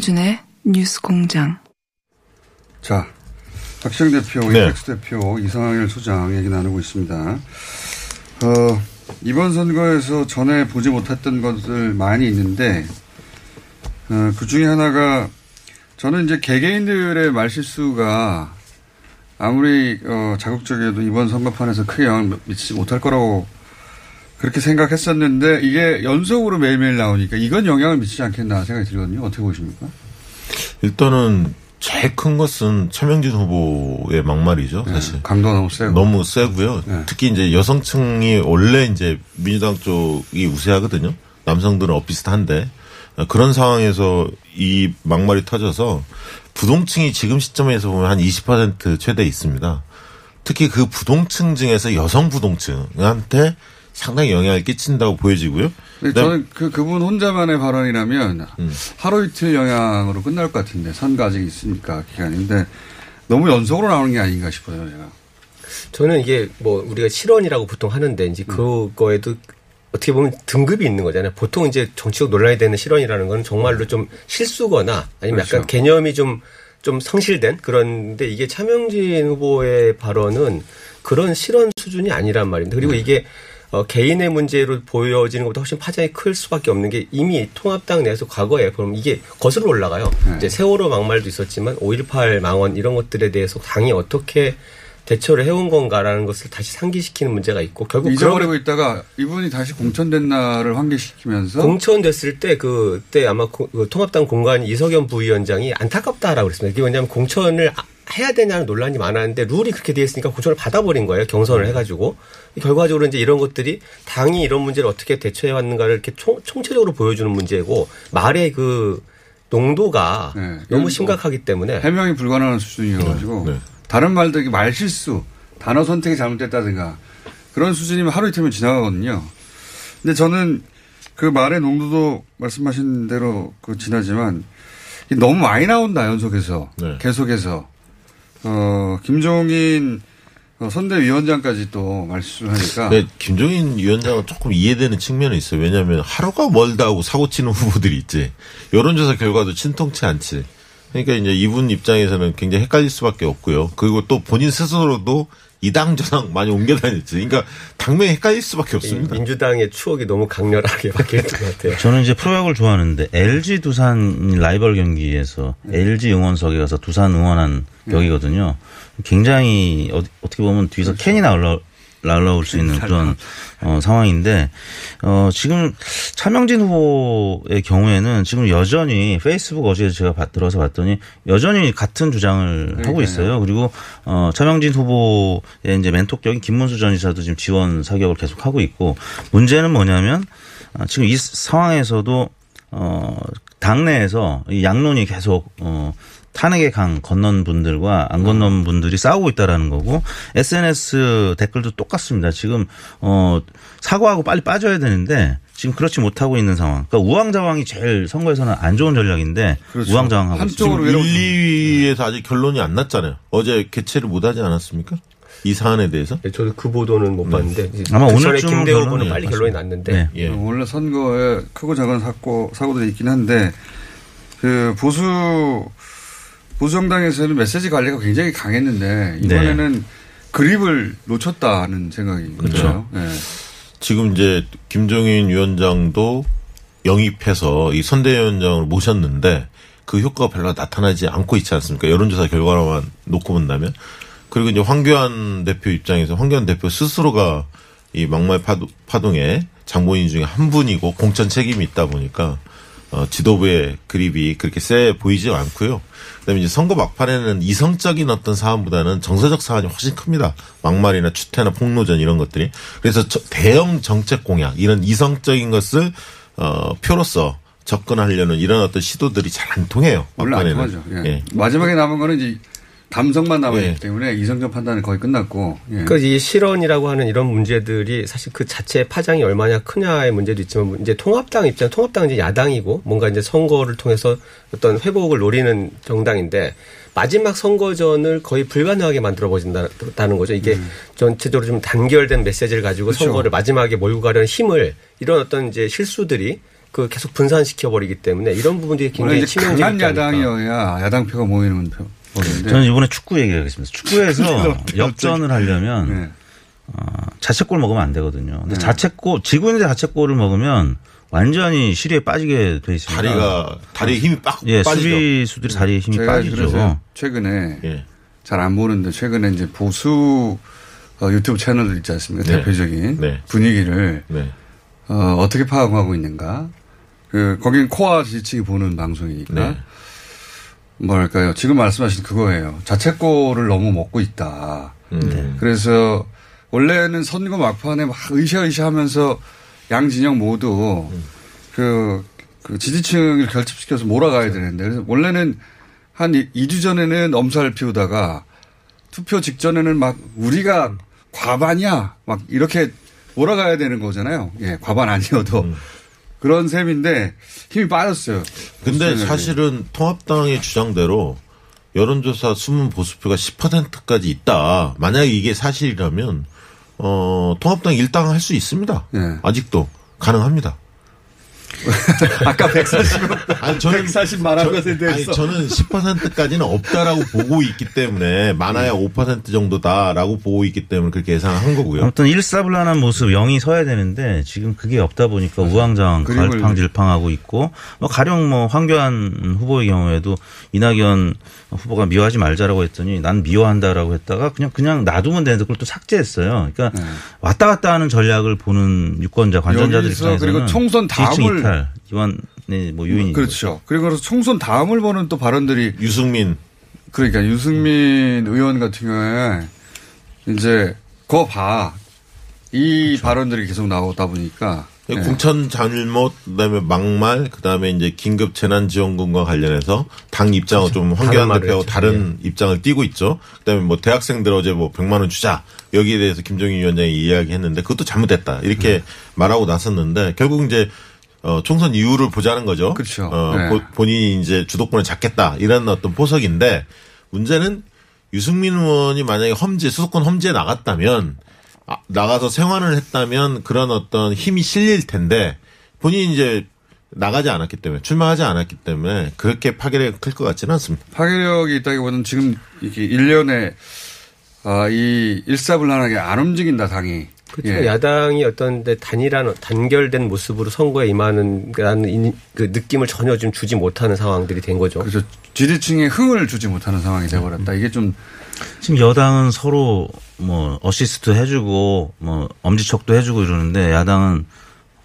김어준의 뉴스 공장. 자, 박시영 대표, 네. 이펙스 대표, 이상일 소장 얘기 나누고 있습니다. 어, 이번 선거에서 전에 보지 못했던 것들 많이 있는데, 어, 그 중에 하나가 저는 이제 개개인들의 말실수가 아무리 어, 자극적이어도 이번 선거판에서 크게 영향을 미치지 못할 거라고 그렇게 생각했었는데 이게 연속으로 매일매일 나오니까 이건 영향을 미치지 않겠나 생각이 들거든요. 어떻게 보십니까? 일단은 제일 큰 것은 최명진 후보의 막말이죠, 사실. 네, 강도가 너무 세고. 너무 세고요. 네. 특히 이제 여성층이 원래 이제 민주당 쪽이 우세하거든요. 남성들은 엇비슷한데 어, 그런 상황에서 이 막말이 터져서 부동층이 지금 시점에서 보면 한 20% 최대 있습니다. 특히 그 부동층 중에서 여성 부동층한테 상당히 영향을 끼친다고 보여지고요. 그다음- 저는 그, 그분 혼자만의 발언이라면 음. 하루 이틀 영향으로 끝날 것 같은데 선거 아직 있으니까 기간인데 너무 연속으로 나오는 게 아닌가 싶어요, 제가. 저는 이게 뭐 우리가 실언이라고 보통 하는데 이제 그거에도 어떻게 보면 등급이 있는 거잖아요. 보통 이제 정치적 논란이 되는 실언이라는 건 정말로 좀 실수거나 아니면 그렇죠. 약간 개념이 좀, 좀 성실된 그런데 이게 차명진 후보의 발언은 그런 실언 수준이 아니란 말입니다. 그리고 이게 어, 개인의 문제로 보여지는 것보다 훨씬 파장이 클 수밖에 없는 게 이미 통합당 내에서 과거에 그럼 이게 거슬러 올라가요. 네. 이제 세월호 막말도 있었지만 5.18 망원 이런 것들에 대해서 당이 어떻게 대처를 해온 건가라는 것을 다시 상기시키는 문제가 있고 결국 잊어버리고 있다가 이분이 다시 공천된 날을 환기시키면서 공천됐을 때 그때 아마 고- 그 통합당 공관 이석연 부위원장이 안타깝다라고 그랬습니다. 이게 왜냐하면 공천을 아- 해야 되냐는 논란이 많았는데 룰이 그렇게 되어 있으니까 공천을 받아버린 거예요. 경선을 해가지고 결과적으로 이제 이런 것들이 당이 이런 문제를 어떻게 대처해 왔는가를 이렇게 총, 총체적으로 보여주는 문제고 말의 그 농도가 네. 너무 이건 심각하기 때문에 해명이 불가능한 수준이어가지고 네, 네. 다른 말들 말 실수, 단어 선택이 잘못됐다든가 그런 수준이면 하루 이틀면 지나가거든요. 근데 저는 그 말의 농도도 말씀하신 대로 그 지나지만 너무 많이 나온다 연속해서 네. 계속해서 어 김종인 어, 선대위원장까지 또 말실수를 하니까 네, 김종인 위원장은 조금 이해되는 측면이 있어요. 왜냐하면 하루가 멀다 하고 사고 치는 후보들이 있지. 여론조사 결과도 친통치 않지. 그러니까 이제 이분 입장에서는 굉장히 헷갈릴 수밖에 없고요. 그리고 또 본인 스스로도 이당 저당 많이 옮겨 다녔지. 그러니까 당명이 헷갈릴 수밖에 없습니다. 민주당의 추억이 너무 강렬하게 바뀌었던 것 같아요. 저는 이제 프로야구를 좋아하는데 LG 두산 라이벌 경기에서 LG 응원석에 가서 두산 응원한 격이거든요. 굉장히 어, 떻게 보면 뒤에서 캔이 날라 날라올 수 있는 그런 어, 상황인데 어, 지금 차명진 후보의 경우에는 지금 여전히 페이스북 어제 제가 봤- 들어서 봤더니 여전히 같은 주장을 하고 있어요. 그리고 어, 차명진 후보의 이제 멘토격인 김문수 전 지사도 지금 지원 사격을 계속 하고 있고 문제는 뭐냐면 아, 지금 이 상황에서도 어 당내에서 이 양론이 계속 어 탄핵의 강 건넌 분들과 안 건넌 분들이 싸우고 있다라는 거고 SNS 댓글도 똑같습니다. 지금 어 사과하고 빨리 빠져야 되는데 지금 그렇지 못하고 있는 상황. 그러니까 우왕좌왕이 제일 선거에서는 안 좋은 전략인데 그렇죠. 우왕좌왕하고 한쪽으로 있습니다. 지금 외로운 1, 2위에서 아직 결론이 안 났잖아요. 어제 개최를 못 하지 않았습니까? 이 사안에 대해서? 네, 저도 그 보도는 못 봤는데 이제 아마 그 전에 오늘쯤은 김대호 결론이 후보는 빨리 났습니다. 결론이 났는데 네. 예. 어, 원래 선거에 크고 작은 사고, 사고들이 있긴 한데, 그 보수 보수 정당에서는 메시지 관리가 굉장히 강했는데 이번에는 그립을 놓쳤다는 생각이 그렇죠. 들어요. 네. 지금 이제 김종인 위원장도 영입해서 이 선대위원장을 모셨는데 그 효과가 별로 나타나지 않고 있지 않습니까? 여론조사 결과만 놓고 본다면. 그리고 이제 황교안 대표 입장에서 황교안 대표 스스로가 이 막말 파동, 파동의 장본인 중에 한 분이고 공천 책임이 있다 보니까 어, 지도부의 그립이 그렇게 세 보이지 않고요. 그다음에 이제 선거 막판에는 이성적인 어떤 사안보다는 정서적 사안이 훨씬 큽니다. 막말이나 추태나 폭로전 이런 것들이. 그래서 저- 대형 정책 공약 이런 이성적인 것을 어, 표로서 접근하려는 이런 어떤 시도들이 잘 안 통해요. 원래 안 막판에는. 통하죠. 예. 예. 마지막에 남은 거는 이제 감성만 남아있기 예. 때문에 이성적 판단은 거의 끝났고. 예. 그러니까 이 실언이라고 하는 이런 문제들이 사실 그 자체의 파장이 얼마나 크냐의 문제도 있지만 이제 통합당 입장, 통합당은 이제 야당이고 뭔가 이제 선거를 통해서 어떤 회복을 노리는 정당인데 마지막 선거전을 거의 불가능하게 만들어 버린다는 거죠. 이게 전체적으로 좀 단결된 메시지를 가지고 그렇죠. 선거를 마지막에 몰고 가려는 힘을 이런 어떤 이제 실수들이 그 계속 분산시켜 버리기 때문에 이런 부분들이 굉장히 이제 강한. 야당이어야 야당표가 모이는 표. 보는데. 저는 이번에 축구 얘기하겠습니다. 축구에서 역전을 하려면 네. 어, 자책골 먹으면 안 되거든요. 근데 네. 자책골 지구인데 자책골을 먹으면 완전히 시리에 빠지게 돼 있습니다. 다리가 다리에 힘이 빡 예, 빠지죠. 수비수들이 다리에 힘이 제가 빠지죠. 최근에 예. 잘안 보는데 최근에 이제 보수 어, 유튜브 채널들 있지 않습니까? 네. 대표적인 네. 분위기를 네. 어, 어떻게 파악하고 있는가? 그 거긴 코아 지지층이 보는 방송이니까 네. 뭐랄까요? 지금 말씀하신 그거예요. 자책골을 너무 먹고 있다. 음. 그래서 원래는 선거 막판에 막 으쌰으쌰 하면서 양 진영 모두 그, 그 지지층을 결집시켜서 몰아가야 되는데 그래서 원래는 한 2주 전에는 엄살 피우다가 투표 직전에는 막 우리가 과반이야 막 이렇게 몰아가야 되는 거잖아요. 예, 과반 아니어도 그런 셈인데 힘이 빠졌어요. 근데 사실은 통합당의 주장대로 여론조사 숨은 보수표가 10%까지 있다. 만약에 이게 사실이라면 어 통합당 일당 할 수 있습니다. 예. 아직도 가능합니다. 아까 140, 아니 저는 140 말한 것에 대해서. 아니 저는 10%까지는 없다라고 보고 있기 때문에 많아야 5% 정도다라고 보고 있기 때문에 그렇게 예상한 거고요. 아무튼 일사불란한 모습 0이 서야 되는데 지금 그게 없다 보니까 우왕좌왕 갈팡질팡하고 있고 뭐 가령 뭐 황교안 후보의 경우에도 이낙연 후보가 미워하지 말자라고 했더니 난 미워한다라고 했다가 그냥 그냥 놔두면 되는데 그걸 또 삭제했어요. 그러니까 네. 왔다 갔다 하는 전략을 보는 유권자 관전자들 입장에서는 그리고 총선 다음을- 이탈 이완의 뭐 요인이 그렇죠. 그리고 그래서 총선 다음을 보는 또 발언들이 유승민 그러니까 유승민 의원 같은 경우에 이제 거 봐. 이 발언들이 계속 나오다 보니까 예. 공천 잘못 그다음에 막말 그다음에 이제 긴급 재난지원금과 관련해서 당 입장을 좀 다른 황교안 대표하고. 다른 입장을 띠고 있죠. 그다음에 뭐 대학생들 어제 뭐 100만 원 주자 여기에 대해서 김종인 위원장이 이야기했는데 그것도 잘못됐다 이렇게 음. 말하고 나섰는데 결국 이제 어, 총선 이유를 보자는 거죠. 그렇죠. 어, 네. 보- 본인이 이제 주도권을 잡겠다 이런 어떤 포석인데 문제는 유승민 의원이 만약에 험지 수도권 험지에 나갔다면 아, 나가서 생활을 했다면 그런 어떤 힘이 실릴 텐데 본인이 이제 나가지 않았기 때문에 출마하지 않았기 때문에 그렇게 파괴력이 클 것 같지는 않습니다. 파괴력이 있다기보다는 지금 이게 1년에 아, 이 일사불란하게 안 움직인다 당이. 그렇죠. 예. 야당이 어떤 데 단일한 단결된 모습으로 선거에 임하는 그라는 그 느낌을 전혀 좀 주지 못하는 상황들이 된 거죠. 그래서 지지층에 흥을 주지 못하는 상황이 돼버렸다. 이게 좀 지금 여당은 서로 뭐 어시스트 해주고 뭐 엄지척도 해주고 이러는데 야당은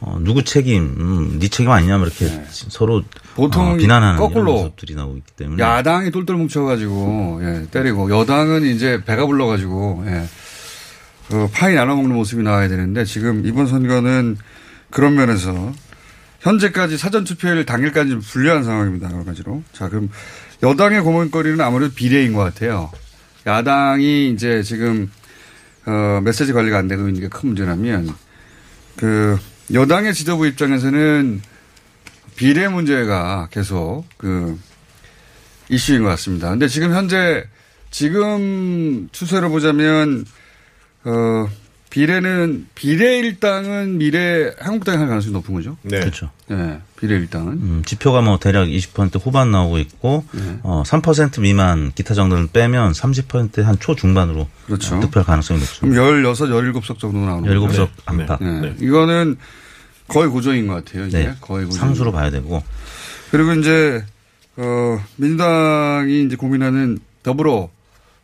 어, 누구 책임, 음, 네 책임 아니냐 뭐 이렇게 서로 보통 어, 비난하는 거꾸로 모습들이 나오고 있기 때문에 야당이 똘똘 뭉쳐가지고 예, 때리고 여당은 이제 배가 불러가지고 예, 그 파이 나눠 먹는 모습이 나와야 되는데 지금 이번 선거는 그런 면에서 현재까지 사전 투표일 당일까지 좀 불리한 상황입니다. 여러 가지로. 자 그럼 여당의 고민거리는 아무래도 비례인 것 같아요. 야당이 이제 지금 어, 메시지 관리가 안 되고 있는 게 큰 문제라면 그 여당의 지도부 입장에서는 비례 문제가 계속 그 이슈인 것 같습니다. 근데 지금 현재 지금 추세로 보자면 어 비례는 비례 일당은 미래 한국당이 할 가능성이 높은 거죠. 네. 그렇죠. 네, 비례 일당은. 음, 지표가 뭐 대략 20% 후반 나오고 있고 네. 어, 3% 미만 기타 정도를 빼면 30%한 초중반으로 그렇죠. 어, 득표할 가능성이 높죠. 그럼 16, 17석 정도 나오는 거죠. 17석 안팎. 네. 네. 이거는 거의 고정인 것 같아요. 이제 네. 거의 고정. 상수로 봐야 되고 그리고 이제 어 민주당이 이제 고민하는 더불어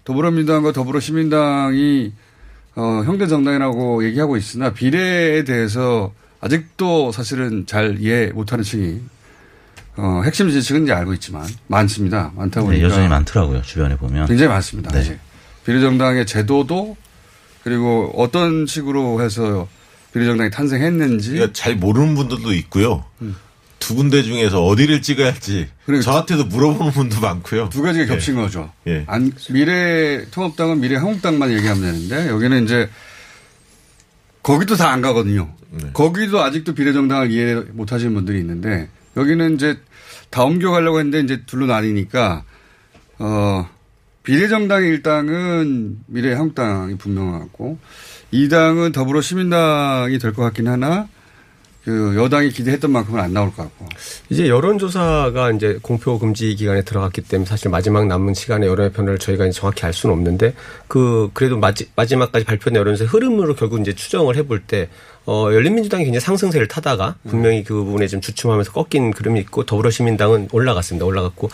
더불어민주당과 더불어시민당이 어 형제 정당이라고 얘기하고 있으나 비례에 대해서 아직도 사실은 잘 이해 못하는 층이 어 핵심 지식은 이제 알고 있지만 많습니다. 많다 네, 보니까 여전히 많더라고요. 주변에 보면. 굉장히 많습니다. 네. 아직 비례정당의 제도도 그리고 어떤 식으로 해서 비례정당이 탄생했는지 그러니까 잘 모르는 분들도 있고요. 두 군데 중에서 어디를 찍어야 할지 저한테도 물어보는 분도 많고요. 두 가지가 예. 겹친 거죠. 예. 안, 미래 통합당은 미래 한국당만 얘기하면 되는데 여기는 이제 거기도 다 안 가거든요. 네. 거기도 아직도 비례정당을 이해 못 하시는 분들이 있는데 여기는 이제 다 옮겨가려고 했는데 이제 둘로 나뉘니까 어, 비례정당의 일당은 미래 한국당이 분명하고 이 당은 더불어 시민당이 될 것 같긴 하나 그 여당이 기대했던 만큼은 안 나올 것 같고. 이제 여론조사가 이제 공표 금지 기간에 들어갔기 때문에 사실 마지막 남은 시간에 여론의 변화를 저희가 이제 정확히 알 수는 없는데 그 그래도 마지, 마지막까지 발표된 여론조사 흐름으로 결국 이제 추정을 해볼 때 어, 열린민주당이 굉장히 상승세를 타다가 분명히 그 부분에 좀 주춤하면서 꺾인 그림이 있고 더불어시민당은 올라갔습니다. 올라갔고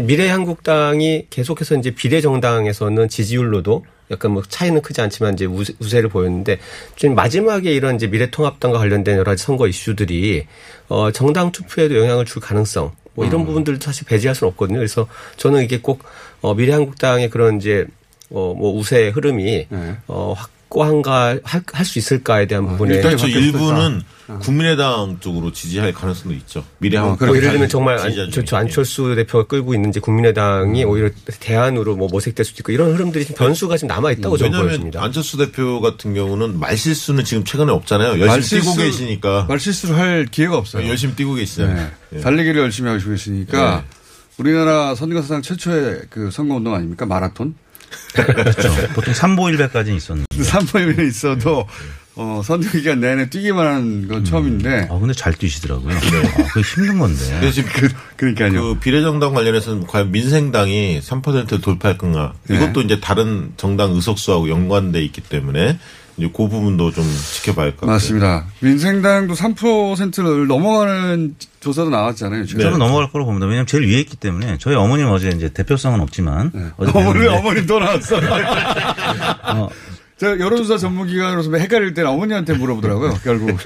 미래한국당이 계속해서 이제 비례정당에서는 지지율로도 약간 뭐 차이는 크지 않지만 이제 우세- 우세를 보였는데 지금 마지막에 이런 이제 미래통합당과 관련된 여러 가지 선거 이슈들이 어 정당 투표에도 영향을 줄 가능성 뭐 이런 부분들도 사실 배제할 수는 없거든요. 그래서 저는 이게 꼭 어, 미래한국당의 그런 이제 어뭐 우세 흐름이 네. 어확 고한가 할 수 있을까에 대한 부분에 일단은 그렇죠. 바뀌었을 일부는 국민의당 쪽으로 지지할 가능성도 있죠. 미래하고 뭐 예를 들면 정말 안, 저, 저 안철수 대표가 끌고 있는지 국민의당이 음. 오히려 대안으로 뭐 모색될 수도 있고 이런 흐름들이 지금 변수가 지금 남아 있다고 저는 왜냐하면 보여집니다. 안철수 대표 같은 경우는 말실수는 지금 최근에 없잖아요. 열심히 뛰고 계시니까 말실수를 할 기회가 없어요. 열심히 뛰고 계시잖아요. 네. 예. 달리기를 열심히 하고 계시니까 네. 우리나라 선거사상 최초의 그 선거운동 아닙니까? 마라톤? 그렇죠. 보통 3보 1배까지는 있었는데. 3번이면 있어도 어, 선거 기간 내내 뛰기만 하는 건 처음인데. 아, 근데 잘 뛰시더라고요. 아, 그게 힘든 건데. 그래서 지금 그, 그러니까요. 그 비례정당 관련해서는 과연 민생당이 3%를 돌파할 건가? 네. 이것도 이제 다른 정당 의석수하고 연관돼 있기 때문에 이제 그 부분도 좀 지켜봐야 할 것 같아요. 맞습니다. 민생당도 3%를 넘어가는 조사도 나왔잖아요. 지금. 저는 넘어갈 거로 봅니다. 왜냐하면 제일 위에 있기 때문에 저희 어머님 어제 이제 대표성은 없지만 어제 어머니, 어머니 또 나왔어. 어, 제가 여론조사 전문기관으로서 헷갈릴 때는 어머니한테 물어보더라고요, 결국.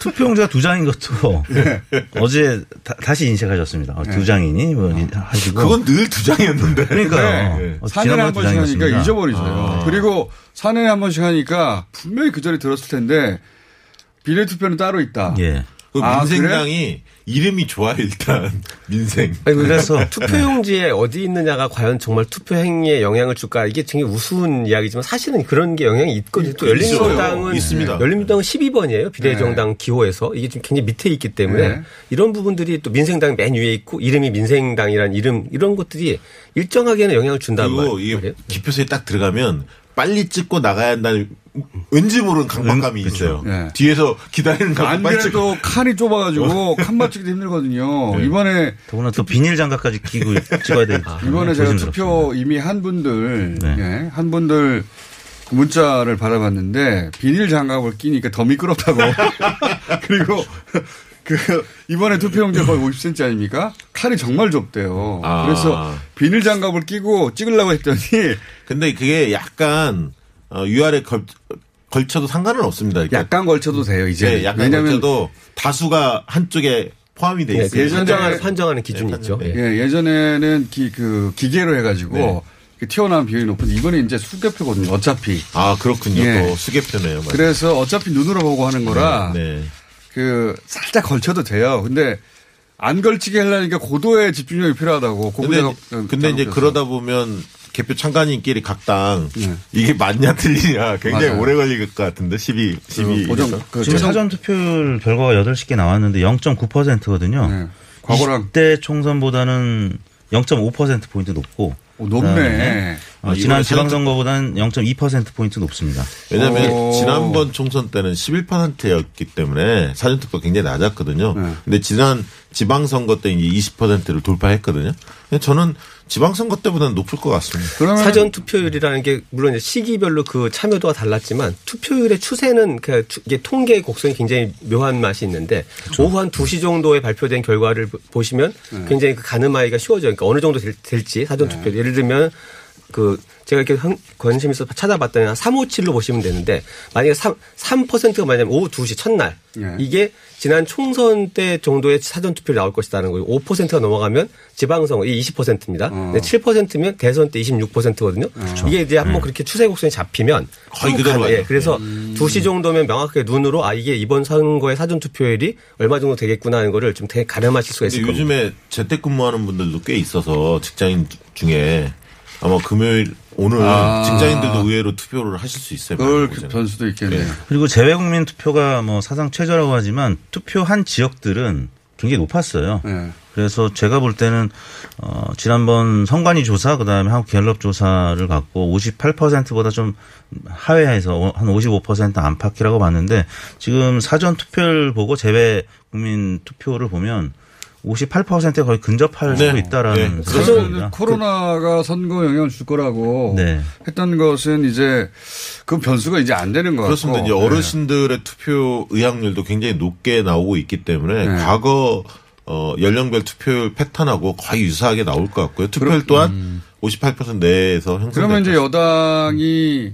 투표용지가 두 장인 것도 예. 어제 다, 시 인식하셨습니다. 어, 두 장이니 뭐 하시고 그건 늘 두 장이었는데. 그러니까요. 네. 어, 4년에 지난번에 한두 번씩 하니까 장이었습니다. 잊어버리세요. 그리고 4년에 한 번씩 하니까 분명히 그 전에 들었을 텐데 비례투표는 따로 있다. 예. 그 아, 민생당이 이름이 좋아요 일단 민생. 아니, 그래서 투표용지에 어디 있느냐가 과연 정말 투표 행위에 영향을 줄까 이게 굉장히 우스운 이야기지만 사실은 그런 게 영향이 있거든요. 또 열린민주당은 있습니다. 열린민주당은 12번이에요. 비례정당 기호에서 이게 좀 굉장히 밑에 있기 때문에 네. 이런 부분들이 또 민생당 맨 위에 있고 이름이 민생당이란 이름 이런 것들이 일정하게는 영향을 준다는 그리고 말이에요. 이게 기표소에 딱 들어가면 빨리 찍고 나가야 한다는 왠지 모르는 강박감이 있어요. 네. 뒤에서 기다리는 거 안. 그래도 칸이 좁아가지고 칸 맞추기도 힘들거든요. 네. 이번에 더구나 또 비닐 장갑까지 끼고 찍어야 되기 때문에 이번에 제가. 투표 이미 한 분들 네. 예, 한 분들 문자를 받아봤는데 비닐 장갑을 끼니까 더 미끄럽다고 그리고 그 이번에 투표용지가 거의 50cm 아닙니까? 칼이 정말 좁대요. 아. 그래서 비닐 장갑을 끼고 찍으려고 했더니 근데 그게 약간 어, UR에 걸, 걸쳐도 상관은 없습니다. 그러니까 약간 걸쳐도 돼요 이제. 네, 약간 왜냐하면 걸쳐도 다수가 한쪽에 포함이 돼 네, 있어요. 예전에- 판정하는, 기준이 있죠. 네. 예, 예전에는 기, 그 기계로 해가지고 네. 그 튀어나온 비율이 높은데 이번에 이제 수개표거든요. 어차피. 아 그렇군요. 예. 또 수개표네요. 맞아요. 그래서 어차피 눈으로 보고 하는 거라 네. 그 살짝 걸쳐도 돼요. 근데 안 걸치게 하려니까 고도의 집중력이 필요하다고. 근데, 고부자가 근데 이제. 그러다 보면 개표 참관인끼리 각당 네. 이게 맞냐 틀리냐 굉장히 맞아요. 오래 걸릴 것 같은데 12, 12. 고정 그 지금 사전 투표율 결과가 8개 나왔는데 0.9%거든요. 네. 과거랑 20대 총선보다는 0.5% 포인트 높고 오, 높네. 어, 아, 지난 지방선거보다는 0.2% 포인트 높습니다. 왜냐하면 오. 지난번 총선 때는 11%였기 때문에 사전투표 굉장히 낮았거든요. 네. 근데 지난 지방선거 때 이제 20%를 돌파했거든요. 저는 지방선거 때보다는 높을 것 같습니다. 그러면 사전 투표율이라는 게 물론 시기별로 그 참여도가 달랐지만 투표율의 추세는 그 투- 이게 통계 곡선이 굉장히 묘한 맛이 있는데 오후 한 2시 정도에 발표된 결과를 보- 보시면 굉장히 그 가늠하기가 쉬워져요. 그러니까 어느 정도 될, 지 사전 투표 예를 들면 그 제가 이렇게 한- 관심 있어서 찾아봤더니 한 357로 보시면 되는데 만약에 3, 3%가 만약에 오후 2시 첫날 예. 이게 지난 총선 때 정도의 사전 투표율이 나올 것이다는 거예요. 5%가 넘어가면 지방선거 이 20%입니다. 어. 근데 7%면 대선 때 26%거든요. 이게 이제 한번 그렇게 추세 곡선이 잡히면 거의 쭉 그대로 예. 그래서 2시 정도면 명확하게 눈으로 아 이게 이번 선거의 사전 투표율이 얼마 정도 되겠구나 하는 거를 좀 되게 가늠하실 수가 있을 겁니다. 요즘에 재택근무하는 분들도 꽤 있어서 직장인 중에 아마 금요일 오늘 아. 직장인들도 의외로 투표를 하실 수 있어요. 곳에는. 변수도 있겠네요. 그리고 재외국민 투표가 뭐 사상 최저라고 하지만 투표한 지역들은 굉장히 높았어요. 네. 그래서 제가 볼 때는 어 지난번 선관위 조사 그다음에 한국 갤럽 조사를 갖고 58%보다 좀 하회해서 한 55% 안팎이라고 봤는데 지금 사전 투표를 보고 재외 국민 투표를 보면 58%에 거의 근접할 네. 수 있다라는 네. 사실은 생각입니다. 코로나가 선거 영향을 줄 거라고 네. 했던 것은 이제 그 변수가 이제 안 되는 것 그렇습니다. 같고. 이제 어르신들의 투표 의향률도 굉장히 높게 나오고 있기 때문에 네. 과거 어, 연령별 투표율 패턴하고 거의 유사하게 나올 것 같고요. 투표율 또한 58% 내에서 형성될 음. 그러면 이제. 여당이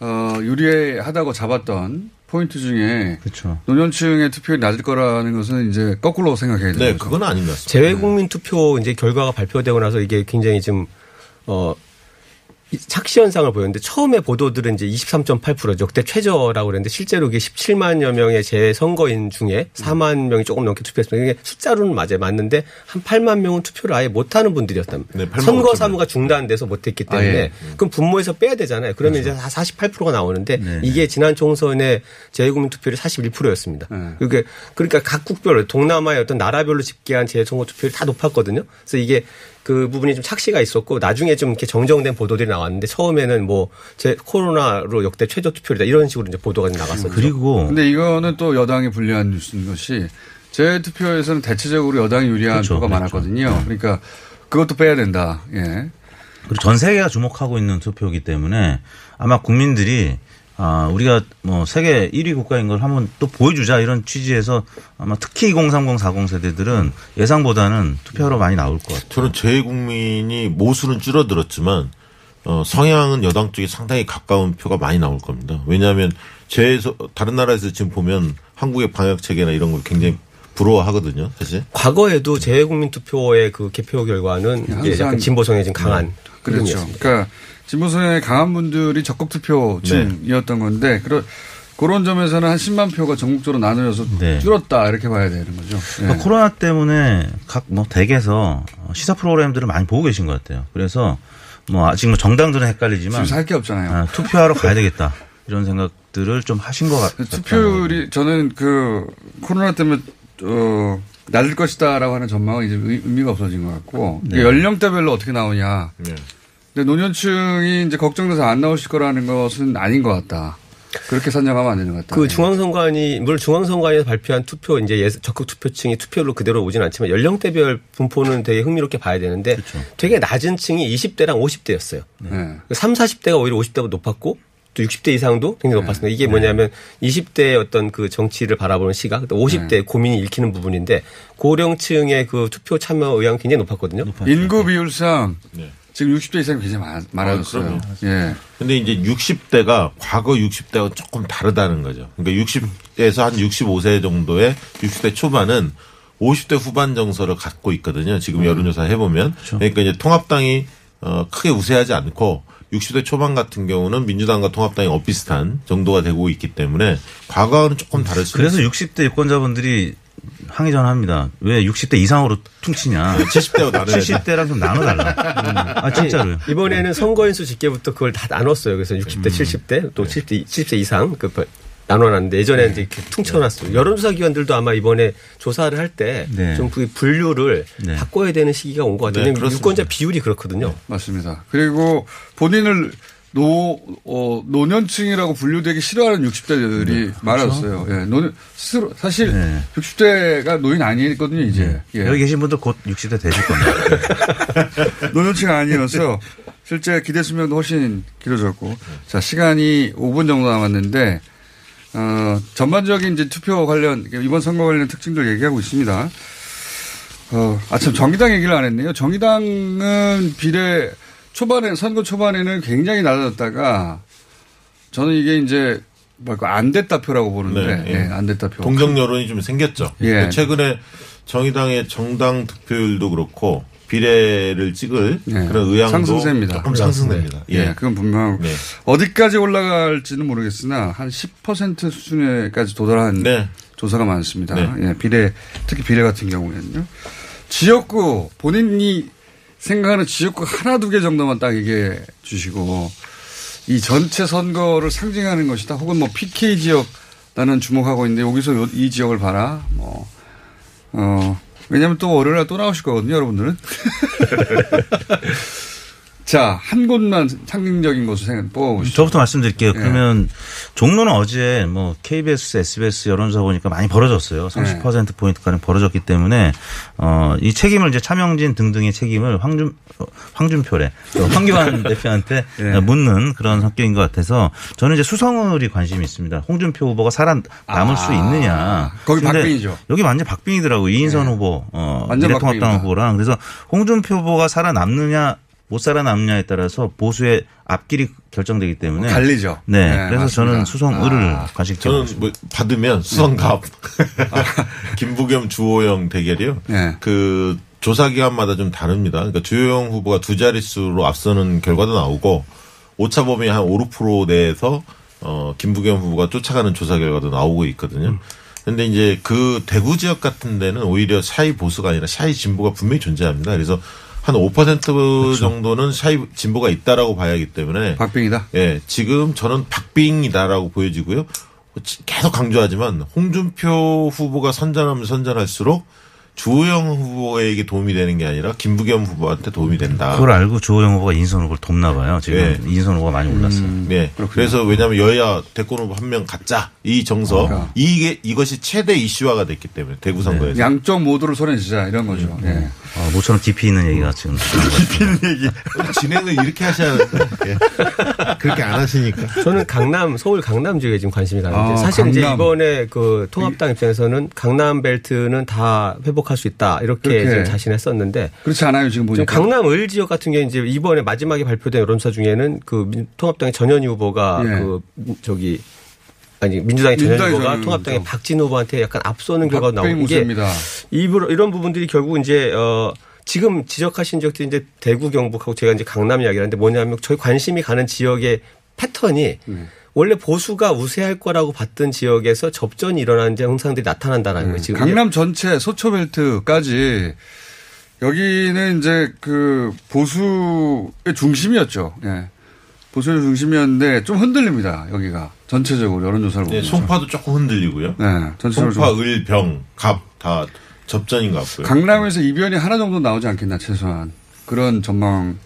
어, 유리하다고 잡았던 포인트 중에 그렇죠. 노년층의 투표율이 낮을 거라는 것은 이제 거꾸로 생각해야 되는 네, 거죠. 그건 아닌 것 같습니다. 재외국민 투표 이제 결과가 발표되고 나서 이게 굉장히 좀, 어, 이 착시 현상을 보였는데 처음에 보도들은 이제 23.8% 역대 최저라고 그랬는데 실제로 이게 17만여 명의 재선거인 중에 4만 명이 조금 넘게 투표했습니다. 이게 숫자로는 맞아요. 맞는데 한 8만 명은 투표를 아예 못하는 분들이었다면 네, 8만 선거 5천 사무가 중단돼서 못했기 때문에 아, 예. 그럼 분모에서 빼야 되잖아요. 그러면 이제 48%가 나오는데 네. 이게 지난 총선의 재외국민 투표율이 41%였습니다. 네. 그게 그러니까 각국별로 동남아의 어떤 나라별로 집계한 재선거 투표율이 다 높았거든요. 그래서 이게 그 부분이 좀 착시가 있었고 나중에 좀 이렇게 정정된 보도들이 나왔는데 처음에는 뭐 제 코로나로 역대 최저 투표율이다 이런 식으로 이제 보도가 좀 나갔었죠. 그리고 근데 이거는 또 여당이 불리한 뉴스인 것이 재투표에서는 대체적으로 여당이 유리한 그렇죠, 표가 그렇죠. 많았거든요. 그러니까 그것도 빼야 된다. 예. 그리고 전 세계가 주목하고 있는 투표이기 때문에 아마 국민들이 아, 우리가 뭐 세계 1위 국가인 걸 한번 또 보여주자 이런 취지에서 아마 특히 2030, 40 세대들은 예상보다는 투표하러 많이 나올 것 같아요. 저는 재외국민이 모수는 줄어들었지만 어, 성향은 여당 쪽에 상당히 가까운 표가 많이 나올 겁니다. 왜냐하면 제에서 다른 나라에서 지금 보면 한국의 방역 체계나 이런 걸 굉장히 부러워하거든요, 사실. 과거에도 재외국민 투표의 그 개표 결과는 항상 약간 진보성에 좀 강한 그렇죠. 흐름이었습니다. 그러니까 진보성의 강한 분들이 적극 투표층이었던 건데 그런 그런 점에서는 한 10만 표가 전국적으로 나누어서 네. 줄었다 이렇게 봐야 되는 거죠. 예. 그러니까 코로나 때문에 각 뭐 댁에서 시사 프로그램들을 많이 보고 계신 것 같아요. 그래서 뭐 아직 뭐 정당들은 헷갈리지만 지금 살게 없잖아요. 아, 투표하러 가야 되겠다 이런 생각들을 좀 하신 것 같아요. 투표율이 저는 그 코로나 때문에 어 낮을 것이다라고 하는 전망은 이제 의- 의미가 없어진 것 같고 네. 연령대별로 어떻게 나오냐. 네. 근데 노년층이 이제 걱정돼서 안 나오실 거라는 것은 아닌 것 같다. 그렇게 선정하면 안 되는 것 같다. 그 중앙선관위 물론 중앙선관위에서 발표한 투표 이제 예- 적극 투표층이 투표율로 그대로 오진 않지만 연령대별 분포는 되게 흥미롭게 봐야 되는데 되게 낮은 층이 20대랑 50대였어요. 네. 3, 40대가 오히려 50대보다 높았고 또 60대 이상도 굉장히 높았습니다. 이게 뭐냐면 20대의 어떤 그 정치를 바라보는 시각, 또 50대 고민이 읽히는 부분인데 고령층의 그 투표 참여 의향 굉장히 높았거든요. 인구 비율상 네. 지금 60대 이상이 굉장히 많, 많아졌어요. 그럼요. 예. 근데 이제 60대가 과거 60대와 조금 다르다는 거죠. 그러니까 60대에서 한 65세 정도의 60대 초반은 50대 후반 정서를 갖고 있거든요. 지금 여론조사 해보면. 그러니까 이제 통합당이 어, 크게 우세하지 않고 60대 초반 같은 경우는 민주당과 통합당이 엇비슷한 정도가 되고 있기 때문에 과거와는 조금 다를 수 그래서 있어요. 60대 유권자분들이 항의 전합니다. 왜 60대 이상으로 퉁치냐. 70대와 다르야 70대랑 좀 나눠달라. 아, 진짜로요. 이번에는 선거인수 집계부터 그걸 다 나눴어요. 그래서 60대, 70대, 또 70대, 70대 이상 그 나눠놨는데 예전에 이제 이렇게 퉁쳐놨어요. 여론조사 기관들도 아마 이번에 조사를 할때 네. 좀그 분류를 네. 바꿔야 되는 시기가 온 것 같아요. 네. 유권자 비율이 그렇거든요. 맞습니다. 그리고 본인을 노, 어, 노년층이라고 분류되기 싫어하는 60대들이 많았어요. 예, 노년, 스스로, 사실 네. 60대가 노인 아니거든요, 이제. 예. 여기 계신 분들 곧 60대 되실 겁니다. 노년층 아니어서 실제 기대 수명도 훨씬 길어졌고. 자, 시간이 5분 정도 남았는데, 어, 전반적인 이제 투표 관련, 이번 선거 관련 특징들 얘기하고 있습니다. 어, 아, 참, 정의당 얘기를 안 했네요. 정의당은 비례 초반에, 선거 초반에는 굉장히 낮아졌다가 저는 이게 이제 뭐랄까 안 됐다 표라고 보는데, 네, 예, 예. 안 됐다 표. 동정 여론이 좀 생겼죠. 예. 그러니까 최근에 정의당의 정당 득표율도 그렇고 비례를 찍을 예. 그런 의향도 상승세입니다. 조금 상승됩니다. 예, 예. 그건 분명하고 네. 어디까지 올라갈지는 모르겠으나 한 10% 수준에까지 도달한 네. 조사가 많습니다. 네. 예, 비례 특히 비례 같은 경우에는요. 지역구 본인이 생각하는 지역구 하나 두 개 정도만 딱 얘기해 주시고 이 전체 선거를 상징하는 것이다. 혹은 뭐 PK 지역 나는 주목하고 있는데 여기서 요- 이 지역을 봐라. 뭐 어. 왜냐면 또 월요일에 또 나오실 거거든요, 여러분들은. 자, 한 곳만 상징적인 것을 생각 뽑아보시죠. 저부터 말씀드릴게요. 예. 그러면 종로는 어제 뭐 KBS, SBS 여론조사 보니까 많이 벌어졌어요. 30% 포인트 가량 벌어졌기 때문에 어 이 책임을 이제 차명진 등등의 책임을 황준 어, 황준표래 또 황교안 대표한테 예. 묻는 그런 성격인 것 같아서 저는 이제 수성을이 관심이 있습니다. 홍준표 후보가 살아 남을 수 있느냐. 거기 박빙이죠. 여기 완전 박빙이더라고요. 이인선 예. 후보, 어, 미래통합당. 후보랑 그래서 홍준표 후보가 살아남느냐 못 살아남느냐에 따라서 보수의 앞길이 결정되기 때문에 갈리죠. 네, 네, 그래서 맞습니다. 저는 수성을을 아, 관심적으로 저는 뭐 받으면 수성갑 아. 김부겸 주호영 대결이요. 네. 그 조사 기간마다 좀 다릅니다. 그러니까 주호영 후보가 두 자릿수로 앞서는 결과도 나오고 오차 범위 한 5, 6% 내에서 어 김부겸 후보가 쫓아가는 조사 결과도 나오고 있거든요. 근데 이제 그 대구 지역 같은 데는 오히려 샤이 보수가 아니라 샤이 진보가 분명히 존재합니다. 그래서 한5% 정도는 샤이 진보가 있다라고 봐야 하기 때문에 박빙이다. 예, 지금 저는 박빙이다라고 보여지고요. 계속 강조하지만 홍준표 후보가 선전하면 선전할수록 주호영 후보에게 도움이 되는 게 아니라 김부겸 후보한테 도움이 된다. 그걸 알고 주호영 후보가 이인선 후보를 돕나 봐요. 지금 네. 이인선 후보가 많이 올랐어요. 네. 그래서 왜냐하면 여야 대권 후보 한 명 갖자 이 정서 그러니까. 이게 이것이 최대 이슈화가 됐기 때문에 대구 선거에서 양쪽 모두를 손에 쥐자 이런 거죠. 예. 어, 모처럼 깊이 있는 얘기가 지금 진행을 이렇게 하셔야 예. 그렇게 안 하시니까 저는 강남, 서울 강남 지역에 지금 관심이 가는데 아, 사실 이제 강남. 이번에 그 통합당 입장에서는 강남 벨트는 다 회복할 수 있다 이렇게. 지금 자신했었는데 그렇지 않아요 지금 지금 보니까. 강남 을 지역 같은 경우 이제 이번에 마지막에 발표된 여론조사 중에는 그 민- 통합당의 전현희 후보가 예. 그 저기 아니 민주당의 민주당의 후보가 통합당의 후보. 박진 후보한테 약간 앞서는 결과가 나오는 게 우세입니다. 이 부- 이런 부분들이 결국 이제 어 지금 지적하신 지역들이 이제 대구 경북하고 제가 이제 강남 이야기를 하는데 뭐냐면 저희 관심이 가는 지역의 패턴이 네. 원래 보수가 우세할 거라고 봤던 지역에서 접전이 일어나는 현상들이 나타난다는 거예요. 지금 네. 강남 전체 소초벨트까지 여기는 이제 그 보수의 중심이었죠. 예. 보수의 중심이었는데 좀 흔들립니다. 여기가 전체적으로 여론조사를 네, 보면. 송파도 조금 흔들리고요. 네, 전체적으로 송파, 좀 을, 병, 갑 다 접전인 것 같고요. 강남에서 이변이 하나 정도 나오지 않겠나 최소한 그런 전망.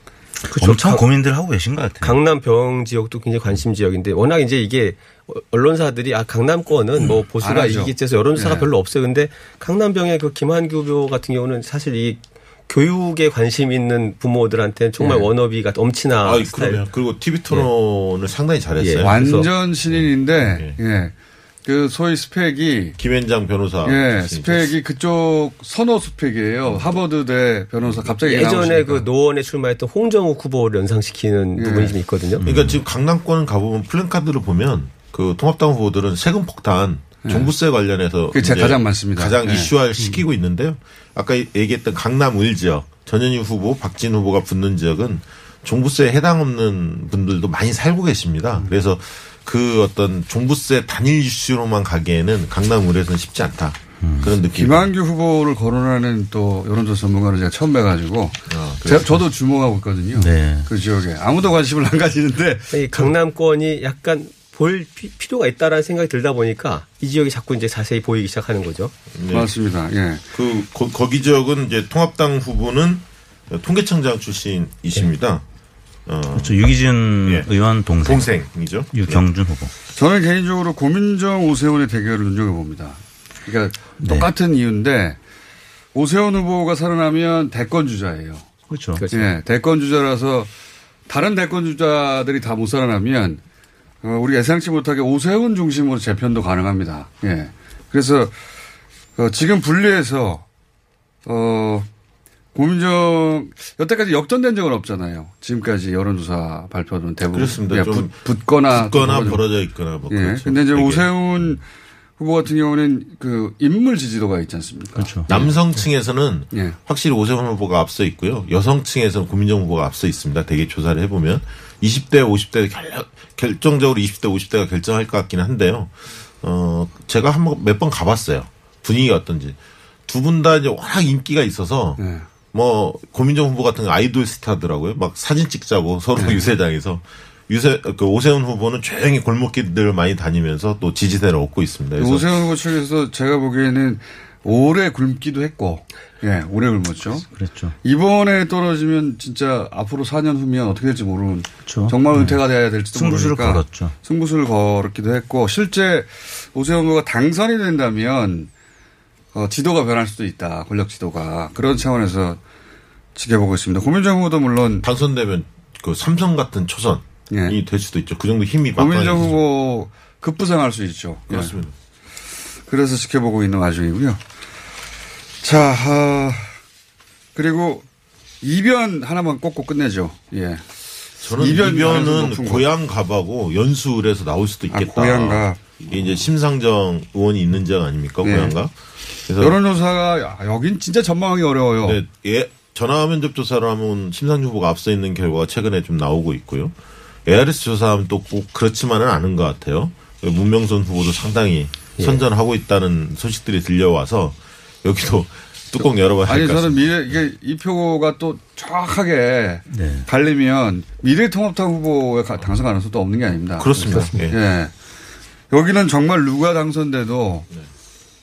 엄청 고민들 하고 계신 것 같아요. 강남 병 지역도 굉장히 관심 지역인데 워낙 이제 이게 언론사들이 아 강남권은 뭐 보수가 안 하죠. 이기겠지 해서 여론조사가 네. 별로 없어요. 근데 강남병의 그 김한규 후보 같은 경우는 사실 이 교육에 관심 있는 부모들한테는 정말 네. 워너비가 엄친아 아. 그러면 그리고 TV 토론을 상당히 잘했어요. 예. 완전 신인인데 예. 그 소위 스펙이 김현장 변호사. 예. 스펙이 그쪽 선호 스펙이에요. 하버드대 변호사 갑자기 예전에 나오시니까. 그 노원에 출마했던 홍정욱 후보를 연상시키는 예. 부분이 좀 있거든요. 그러니까 지금 강남권 가보면 플랜카드를 보면 그 통합당 후보들은 세금 폭탄, 종부세 관련해서 그게 가장 많습니다. 가장 네. 이슈화 시키고 있는데요. 아까 얘기했던 강남 을 지역 전현희 후보, 박진 후보가 붙는 지역은 종부세에 해당 없는 분들도 많이 살고 계십니다. 그래서 그 어떤 종부세 단일 이슈로만 가기에는 강남 을에서는 쉽지 않다. 그런 느낌. 김한규 후보를 거론하는 또 여론조사 전문가를 제가 처음 뵈가지고 아, 제가 저도 주목하고 있거든요. 네. 그 지역에 아무도 관심을 안 가지는데 이 강남권이 약간 볼 피- 필요가 있다라는 생각이 들다 보니까 이 지역이 자꾸 이제 자세히 보이기 시작하는 거죠. 네. 맞습니다. 예. 그 거, 거기 지역은 이제 통합당 후보는 통계청장 출신이십니다. 어, 그렇죠. 유기준 예. 의원 동생, 동생이죠. 유경준 후보. 저는 개인적으로 고민정 오세훈의 대결을 눈여겨봅니다. 그러니까 똑같은 이유인데 오세훈 후보가 살아나면 대권 주자예요. 그렇죠. 그렇죠. 예, 대권 주자라서 다른 대권 주자들이 다 못 살아나면 어, 우리 예상치 못하게 오세훈 중심으로 재편도 가능합니다. 예. 그래서 어, 지금 분리해서 어 고민정 여태까지 역전된 적은 없잖아요. 지금까지 여론조사 발표는 대부분 그렇습니다. 예, 좀 붙, 거나 붙거나 벌어져 있거나 뭐 예. 그렇죠. 근데 이제 되게. 오세훈 후보 같은 경우는 그 인물 지지도가 있지 않습니까? 그렇죠. 남성층에서는 예. 확실히 오세훈 후보가 앞서 있고요. 여성층에서는 고민정 후보가 앞서 있습니다. 대개 조사를 해보면 20대, 50대 결, 결정적으로 20대, 50대가 결정할 것 같기는 한데요. 어, 제가 한 번 몇 번 가봤어요. 분위기가 어떤지. 두 분 다 이제 워낙 인기가 있어서 예. 뭐 고민정 후보 같은 거 아이돌 스타더라고요. 막 사진 찍자고 서로 네. 유세장에서 유세 그 오세훈 후보는 조용히 골목길들을 많이 다니면서 또 지지세를 얻고 있습니다. 오세훈 후보 측에서 제가 보기에는 오래 굶기도 했고, 예, 오래 굶었죠. 그랬죠. 이번에 떨어지면 진짜 앞으로 4년 후면 어떻게 될지 모르는 그렇죠. 정말 은퇴가 돼야 될지도 승부수를 모르니까 걸었죠. 승부수를 걸었기도 했고 실제 오세훈 후보가 당선이 된다면 어, 지도가 변할 수도 있다 권력 지도가 그런 차원에서 지켜보고 있습니다. 고민정 후보도 물론 당선되면 그 삼성 같은 초선이 예. 될 수도 있죠. 그 정도 힘이 고민정. 후보 급부상할 수 있죠. 예. 그렇습니다. 그래서 지켜보고 있는 와중이고요. 자, 아, 그리고 이변 하나만 꼭꼭 끝내죠. 예. 저는 이변 이변은 높은 거. 고향 갑하고 연수울에서 나올 수도 아, 있겠다. 고향갑. 이게 이제 심상정 의원이 있는 지역 아닙니까? 네. 고향갑. 그래서 여론조사가 야, 여긴 진짜 전망하기 어려워요. 네, 예, 전화 면접 조사를 하면 심상정 후보가 앞서 있는 결과가 최근에 좀 나오고 있고요. ARS 조사하면 또 꼭 그렇지만은 않은 것 같아요. 문명선 후보도 상당히 예. 선전하고 있다는 소식들이 들려와서 여기도 뚜껑 열어봐야 할 아니 것 저는 같습니다. 미래 이게 이 표가 또 정확하게 네. 갈리면 미래통합당 후보의 가- 당선 가능성도 없는 게 아닙니다. 그렇습니다. 예. 예. 여기는 정말 누가 당선돼도 네.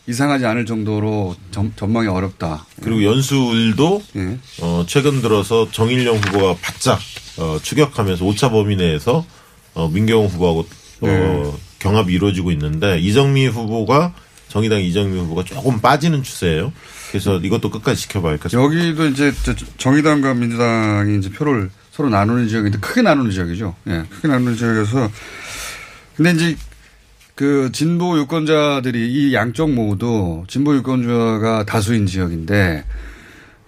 이상하지 않을 정도로 전, 전망이 어렵다. 그리고 연수울도 예. 어, 최근 들어서 정일영 후보가 바짝 어, 추격하면서 오차 범위 내에서 어, 민경호 후보하고 어, 네. 경합이 이루어지고 있는데 이정미 후보가 정의당 이정미 후보가 조금 빠지는 추세예요. 그래서 이것도 끝까지 지켜봐야 할것 같습니다. 여기도 이제 저- 정의당과 민주당이 이제 표를 서로 나누는 지역인데 크게 나누는 지역이죠. 예, 크게 나누는 지역에서 근데 이제 그 진보 유권자들이 이 양쪽 모두 진보 유권자가 다수인 지역인데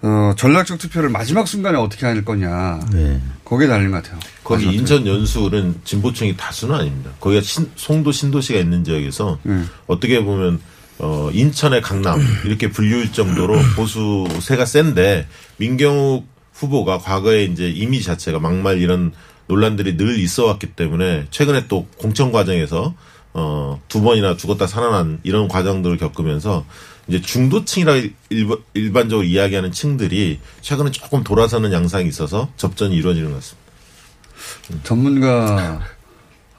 어, 전략적 투표를 마지막 순간에 어떻게 할 거냐 네. 거기에 달린 것 같아요. 거기 인천 연수울은 진보층이 다수는 아닙니다. 거기가 신- 송도 신도시가 있는 지역에서 음. 어떻게 보면 어, 인천의 강남 이렇게 불리울 정도로 보수세가 센데 민경욱 후보가 과거에 이제 이미지 자체가 막말 이런 논란들이 늘 있어 왔기 때문에 최근에 또 공천 과정에서 어, 두 번이나 죽었다 살아난 이런 과정들을 겪으면서 이제 중도층이라 일반, 일반적으로 이야기하는 층들이 최근에 조금 돌아서는 양상이 있어서 접전이 이루어지는 것 같습니다. 전문가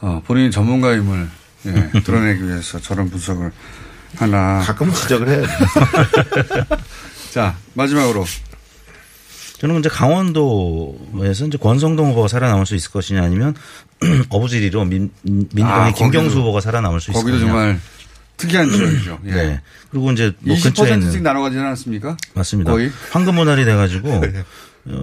어, 본인이 전문가임을 예, 드러내기 위해서 저런 분석을 하나. 가끔 지적을 해야 돼. 자 마지막으로 저는 이제 강원도에서 이제 권성동 후보가 살아남을 수 있을 것이냐 아니면 어부지리로 민, 민주당의 아, 김경수 거기도- 후보가 살아남을 수 있을 거기도 것이냐. 정말 특이한 지역이죠. 예. 네. 그리고 이제 뭐 근처에 20%씩 있는 나눠가지는 않습니까? 맞습니다. 거의? 네. 황금 모날이 돼가지고 어,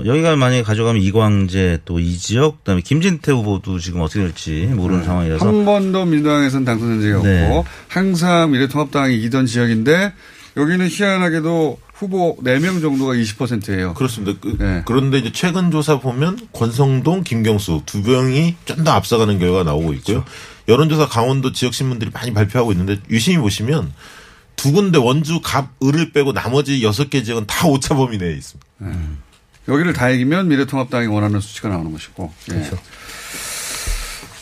여기가 만약에 가져가면 이광재 또 이지혁 그다음에 김진태 후보도 지금 어떻게 될지 모르는 상황이라서 네. 한 번도 민주당에서는 당선된 적이 없고 네. 항상 미래통합당이 이기던 지역인데 여기는 희한하게도 후보 4명 정도가 20%예요. 그렇습니다. 그, 네. 런데 이제 최근 조사 보면 권성동, 김경수 두 명이 좀 더 앞서가는 결과가 나오고 있고요. 여론조사 강원도 지역 신문들이 많이 발표하고 있는데 유심히 보시면 두 군데 원주, 갑, 을을 빼고 나머지 여섯 개 지역은 다 오차 범위 내에 있습니다. 여기를 다 이기면 미래통합당이 원하는 수치가 나오는 것이고. 예. 그렇죠.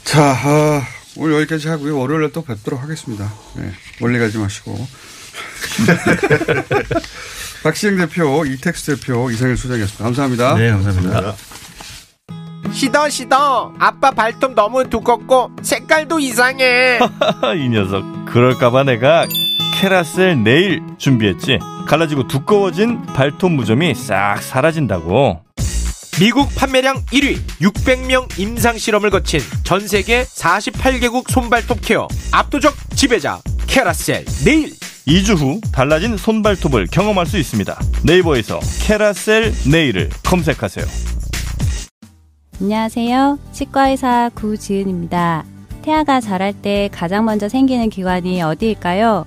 자, 아, 오늘 여기까지 하고요. 월요일에 또 뵙도록 하겠습니다. 예. 멀리 가지 마시고. 박시영 대표, 이택스 대표, 이상일 소장이었습니다. 감사합니다. 네 감사합니다. 시더 시더 아빠 발톱 너무 두껍고 색깔도 이상해 이 녀석 그럴까봐 내가 캐라셀 네일 준비했지 갈라지고 두꺼워진 발톱 무좀이 싹 사라진다고 미국 판매량 1위 600명 임상 실험을 거친 전 세계 48개국 손발톱 케어 압도적 지배자 캐라셀 네일 2주 후 달라진 손발톱을 경험할 수 있습니다 네이버에서 캐라셀 네일을 검색하세요 안녕하세요. 치과의사 구지은입니다. 태아가 자랄 때 가장 먼저 생기는 기관이 어디일까요?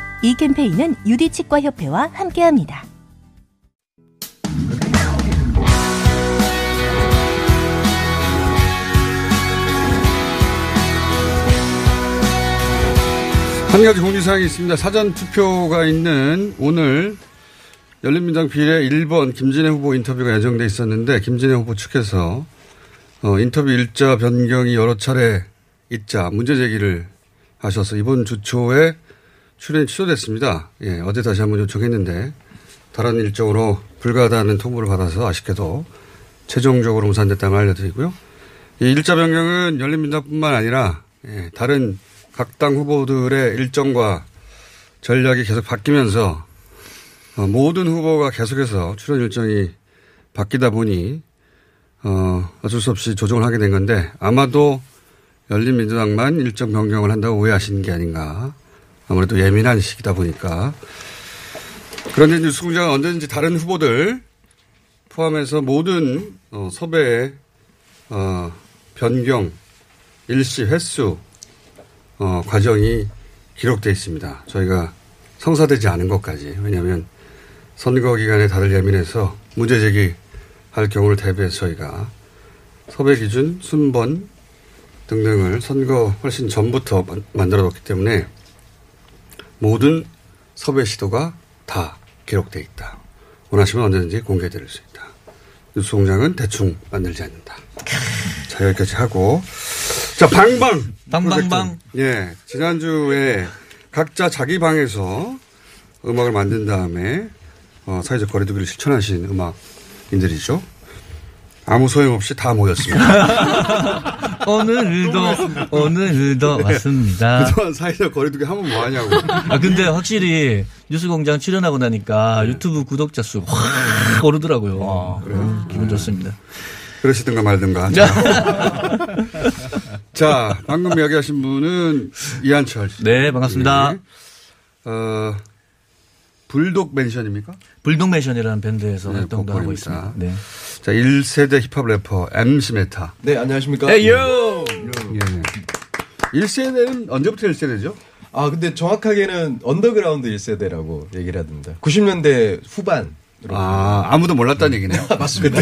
이 캠페인은 유디치과협회와 함께합니다. 한 가지 공지사항이 있습니다. 사전 투표가 있는 오늘 열린민당 비례 1번 김진애 후보 인터뷰가 예정돼 있었는데 김진애 후보 측에서 어, 인터뷰 일자 변경이 여러 차례 있자 문제 제기를 하셔서 이번 주 초에 출연이 취소됐습니다. 예, 어제 다시 한번 요청했는데 다른 일정으로 불가하다는 통보를 받아서 아쉽게도 최종적으로 무산됐다는 걸 알려드리고요. 이 일자 변경은 열린민당뿐만 아니라 예, 다른 각 당 후보들의 일정과 전략이 계속 바뀌면서 어, 모든 후보가 계속해서 출연 일정이 바뀌다 보니 어, 어쩔 수 없이 조정을 하게 된 건데 아마도 열린민주당만 일정 변경을 한다고 오해하시는 게 아닌가. 아무래도 예민한 시기다 보니까. 그런데 뉴스공장은 언제든지 다른 후보들 포함해서 모든 어, 섭외 어, 변경 일시 횟수 어, 과정이 기록되어 있습니다. 저희가 성사되지 않은 것까지. 왜냐하면 선거 기간에 다들 예민해서 문제 제기할 경우를 대비해서 저희가 섭외 기준, 순번 등등을 선거 훨씬 전부터 만들어 뒀기 때문에 모든 섭외 시도가 다 기록되어 있다. 원하시면 언제든지 공개될 수 있다. 뉴스 공장은 대충 만들지 않는다. 자, 여기까지 하고. 자, 방방. 방방방. 예. 지난주에 각자 자기 방에서 음악을 만든 다음에 어, 사회적 거리두기를 실천하신 음악인들이죠. 아무 소용없이 다 모였습니다. 오늘도 오늘도 왔습니다. 그동안 사회적 거리두기 하면 뭐하냐고. 아 근데 확실히 뉴스공장 출연하고 나니까 유튜브 구독자 수 확 오르더라고요. 그래요? 기분 좋습니다. 그러시든가 말든가. 자, 자 방금 이야기하신 분은 이한철 씨. 네, 반갑습니다. 네. 어, 불독 맨션입니까? 불독 맨션이라는 밴드에서 네, 활동도 하고. 있습니다. 네. 자, 1세대 힙합 래퍼 MC 메타. 네, 안녕하십니까. 에이요! 예. 1세대는 언제부터 1세대죠? 아, 근데 정확하게는 언더그라운드 1세대라고 얘기를 합니다. 90년대 후반. 아, 아무도 몰랐다는 얘기네요. 맞습니다.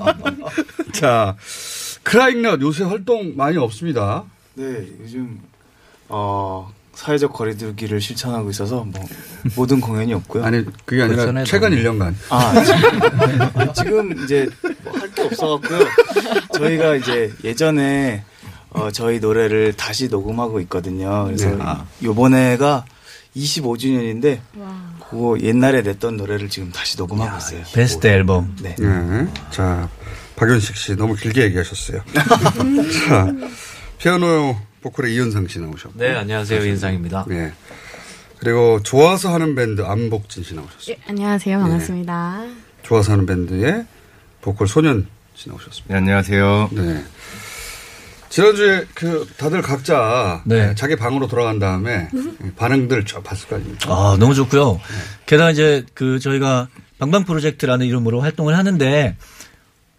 자, 크라잉넛 요새 활동 많이 없습니다. 네, 요즘 어 사회적 거리두기를 실천하고 있어서 뭐 모든 공연이 없고요. 아니 그게 아니라 최근 너무. 1년간. 아 지금, 지금 이제 뭐 할게 없어갖고요. 저희가 이제 예전에 어, 저희 노래를 다시 녹음하고 있거든요. 그래서 네. 아. 요번에가 25주년인데 그거 옛날에 냈던 노래를 지금 다시 녹음하고 있어요. 베스트 앨범. 네. 네. 자, 박윤식 씨 너무 길게 얘기하셨어요. 자, 피아노 보컬의 이현상 씨 나오셨고. 네, 안녕하세요. 이현상입니다. 네. 그리고 좋아서 하는 밴드 안복진 씨 나오셨어요. 예, 안녕하세요. 반갑습니다. 좋아서 하는 밴드의 보컬 소년 씨 나오셨습니다. 네, 안녕하세요. 네. 지난주에 그 다들 각자 네. 자기 방으로 돌아간 다음에 반응들 쭉 봤을 거 아닙니까? 아, 너무 좋고요. 게다가 이제 그 저희가 방방 프로젝트라는 이름으로 활동을 하는데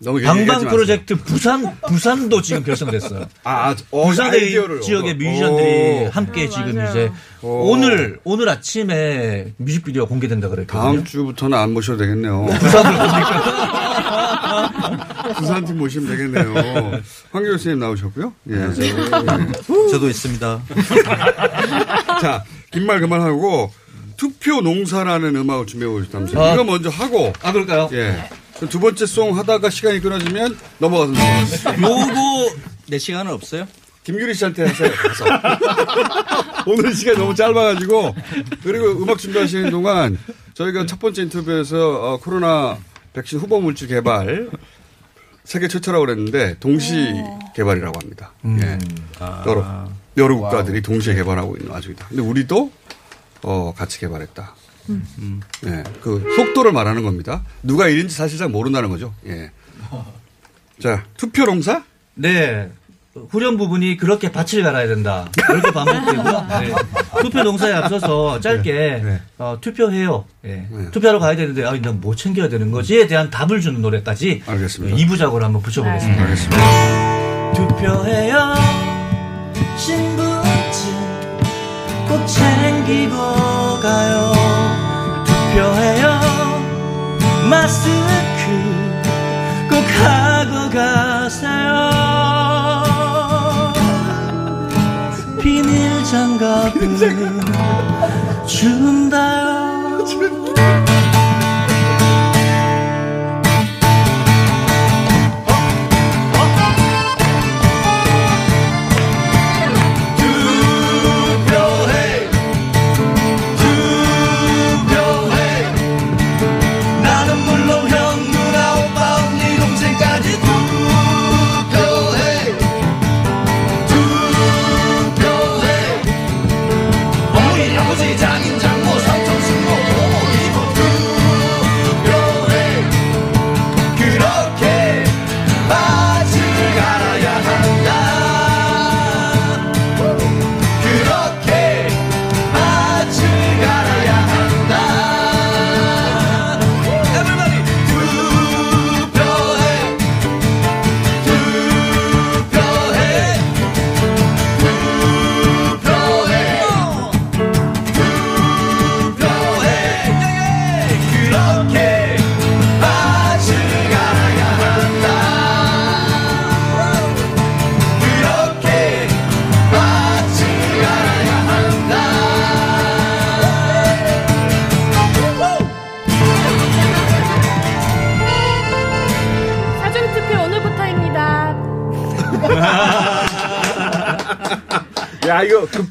방방. 프로젝트 부산 부산도 지금 결성됐어요. 아, 어, 부산의 아이디어를 지역의. 뮤지션들이 오. 함께 지금 맞아요. 이제 오. 오늘 오늘 아침에 뮤직비디오 가 공개된다 그랬거든요. 다음 주부터는 안 모셔도 되겠네요. 부산팀 모시면 되겠네요. 황 교수님 나오셨고요. 예. 네. 저도 있습니다. 자, 긴 말 그만하고 투표 농사라는 음악을 준비해 오셨다면서요. 아. 이거 먼저 하고. 아, 그럴까요? 예. 그두 번째 송 하다가 시간이 끊어지면 넘어가서 넘어가세요. 요거 내 시간은 없어요? 김규리 씨한테 하세요. 가서. 오늘 시간이 너무 짧아가지고 그리고 음악 준비하시는 동안 저희가 첫 번째 인터뷰에서 어, 코로나 백신 후보 물질 개발 세계 최초라고 그랬는데 동시 개발이라고 합니다. 예. 여러 여러 국가들이 동시에 개발하고 있는 와중이다. 근데 우리도 어, 같이 개발했다. 예. 그 속도를 말하는 겁니다. 누가 1인지 사실상 모른다는 거죠. 예. 자, 투표 농사? 네. 후렴 부분이 그렇게 밭을 갈아야 된다. 이렇게 반복되고요. 네. 투표 농사에 앞서서 짧게 어, 투표해요. 예. 투표하러 가야 되는데 아, 난뭐 챙겨야 되는 거지에 대한 답을 주는 노래까지 알겠습니다. 2부작으로 한번 붙여보겠습니다. 알겠습니다. 투표해요 신분증 꼭 챙기고 가요 투표해요. 마스크 꼭 하고 가세요. 비닐 장갑은 준다요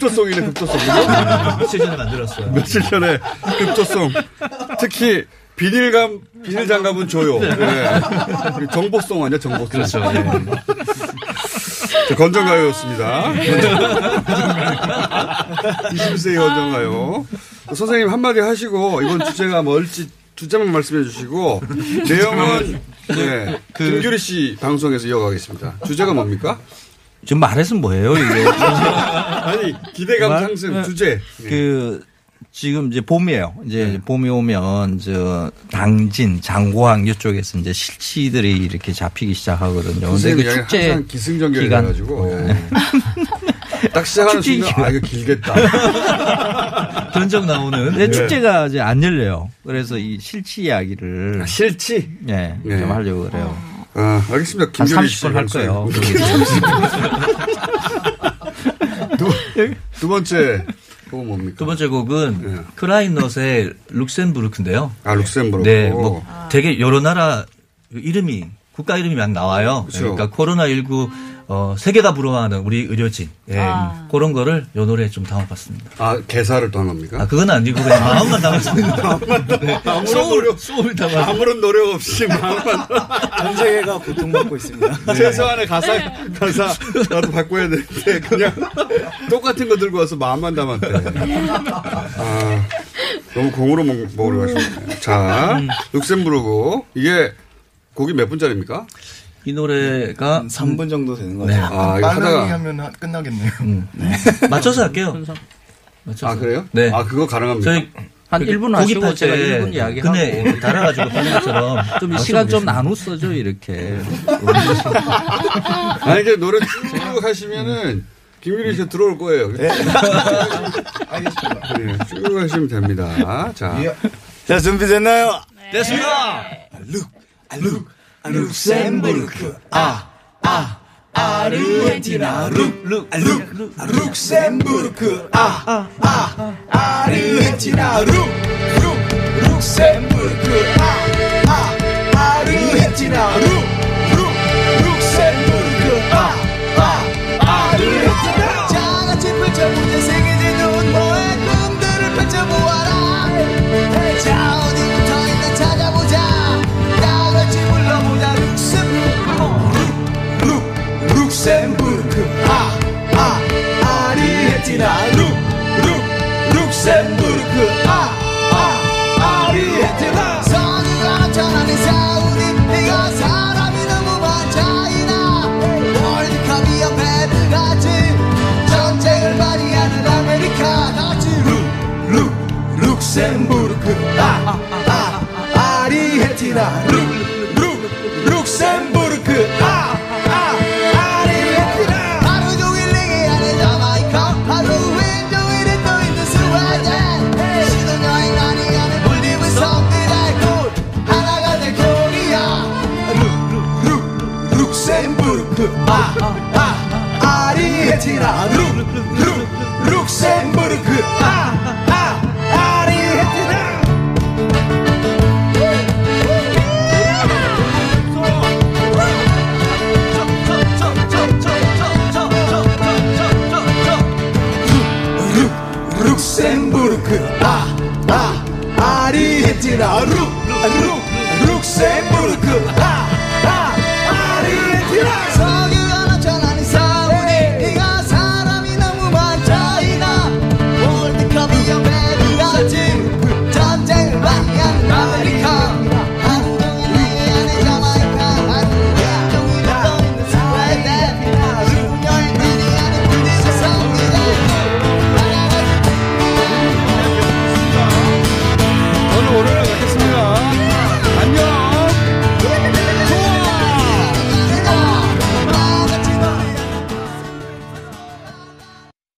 급조송이네, 급조송. 며칠 전에 만들었어요. 며칠 전에 급조송. 특히 비닐감, 비닐 장갑은 줘요. 네. 그리고 정보송 아니야, 정보송. 그렇죠. 자, 건전가요였습니다. 21세기 건전가요. 선생님 한마디 하시고, 이번 주제가 뭘지 주제만 말씀해 주시고, 내용은, 네. 김규리 씨 방송에서 이어가겠습니다. 주제가 뭡니까? 지금 말했으면 뭐예요, 이게? 아니, 기대감 말- 상승, 네. 주제. 그 지금 이제 봄이에요. 이제 봄이 오면 저 당진, 장고항 이쪽에서 이제 실치들이 이렇게 잡히기 시작하거든요. 근데 그 축제 기승전결 기간 해가지고. 예. 딱 시작하는 순간, 아, 이거 길겠다. 견적 나오는. 근데 네. 축제가 이제 안 열려요. 그래서 이 실치 이야기를. 실치? 네. 네. 좀 하려고 그래요. 아, 알겠습니다. 한 김규리 30분 할씨 거예요. 두, 두 번째 곡은 뭡니까? 두 번째 곡은 크라잉넛의 룩셈부르크인데요. 아, 룩셈부르크. 네, 뭐 되게 여러 나라 이름이 국가 이름이 막 나와요. 그렇죠. 그러니까 코로나 19 어, 세계가 부러워하는 우리 의료진 예, 아. 그런 거를 요 노래에 좀 담아봤습니다. 아, 개사를 한 겁니까? 아 그건 아니고 그냥 마음만 담았습니다. 네. 아무런 소울 노력, 소울 담아. 아무런 노력 없이 마음만. 전 세계가 고통받고 있습니다. 최소한의 가사, 가사, 나도 바꿔야 되는데, 그냥 똑같은 거 들고 와서 마음만 담았대. 아, 너무 공으로 먹, 먹으려 하시네. 자, 룩셈부르크. 이게 곡이 몇 분짜리입니까? 이 노래가 3분 정도 되는 것 네. 같아요. 아, 이거 하다가. 하면 하- 끝나겠네요. 맞춰서 할게요. 맞춰서. 아, 그래요? 네. 아, 그거 가능합니까? 저희 한그 1분 고기 하시고 팔 제가 때 1분 이야기하고. 그네 달아가지고 팔린 것처럼 좀 시간 좀 나눠 써줘, 이렇게. 아니, 이제 노래 쭉 하시면은, 김유리 씨 들어올 거예요. 네. 알겠습니다. 네, 쭉 하시면 됩니다. 자. 자, 준비됐나요? 됐습니다. 룩, 룩, 룩셈부르크. 아, 아, 아르헨티나. 룩, 룩, 룩, 룩셈부르크. 아, 아, 아르헨티나. 룩, 룩, 룩셈부르크. 아, 아, 아르헨티나. 룩, 룩, 아르헨티나 룩, 룩, 룩셈부르크 아, 아, 아르헨티나 서구가 나타나는 사우디 이거 사람이 너무 많자이나 월드컵이야 배드같이 전쟁을 발휘하는 아메리카 같이 룩, 룩, 룩셈부르크 아, 아, 아르헨티나 룩, 룩,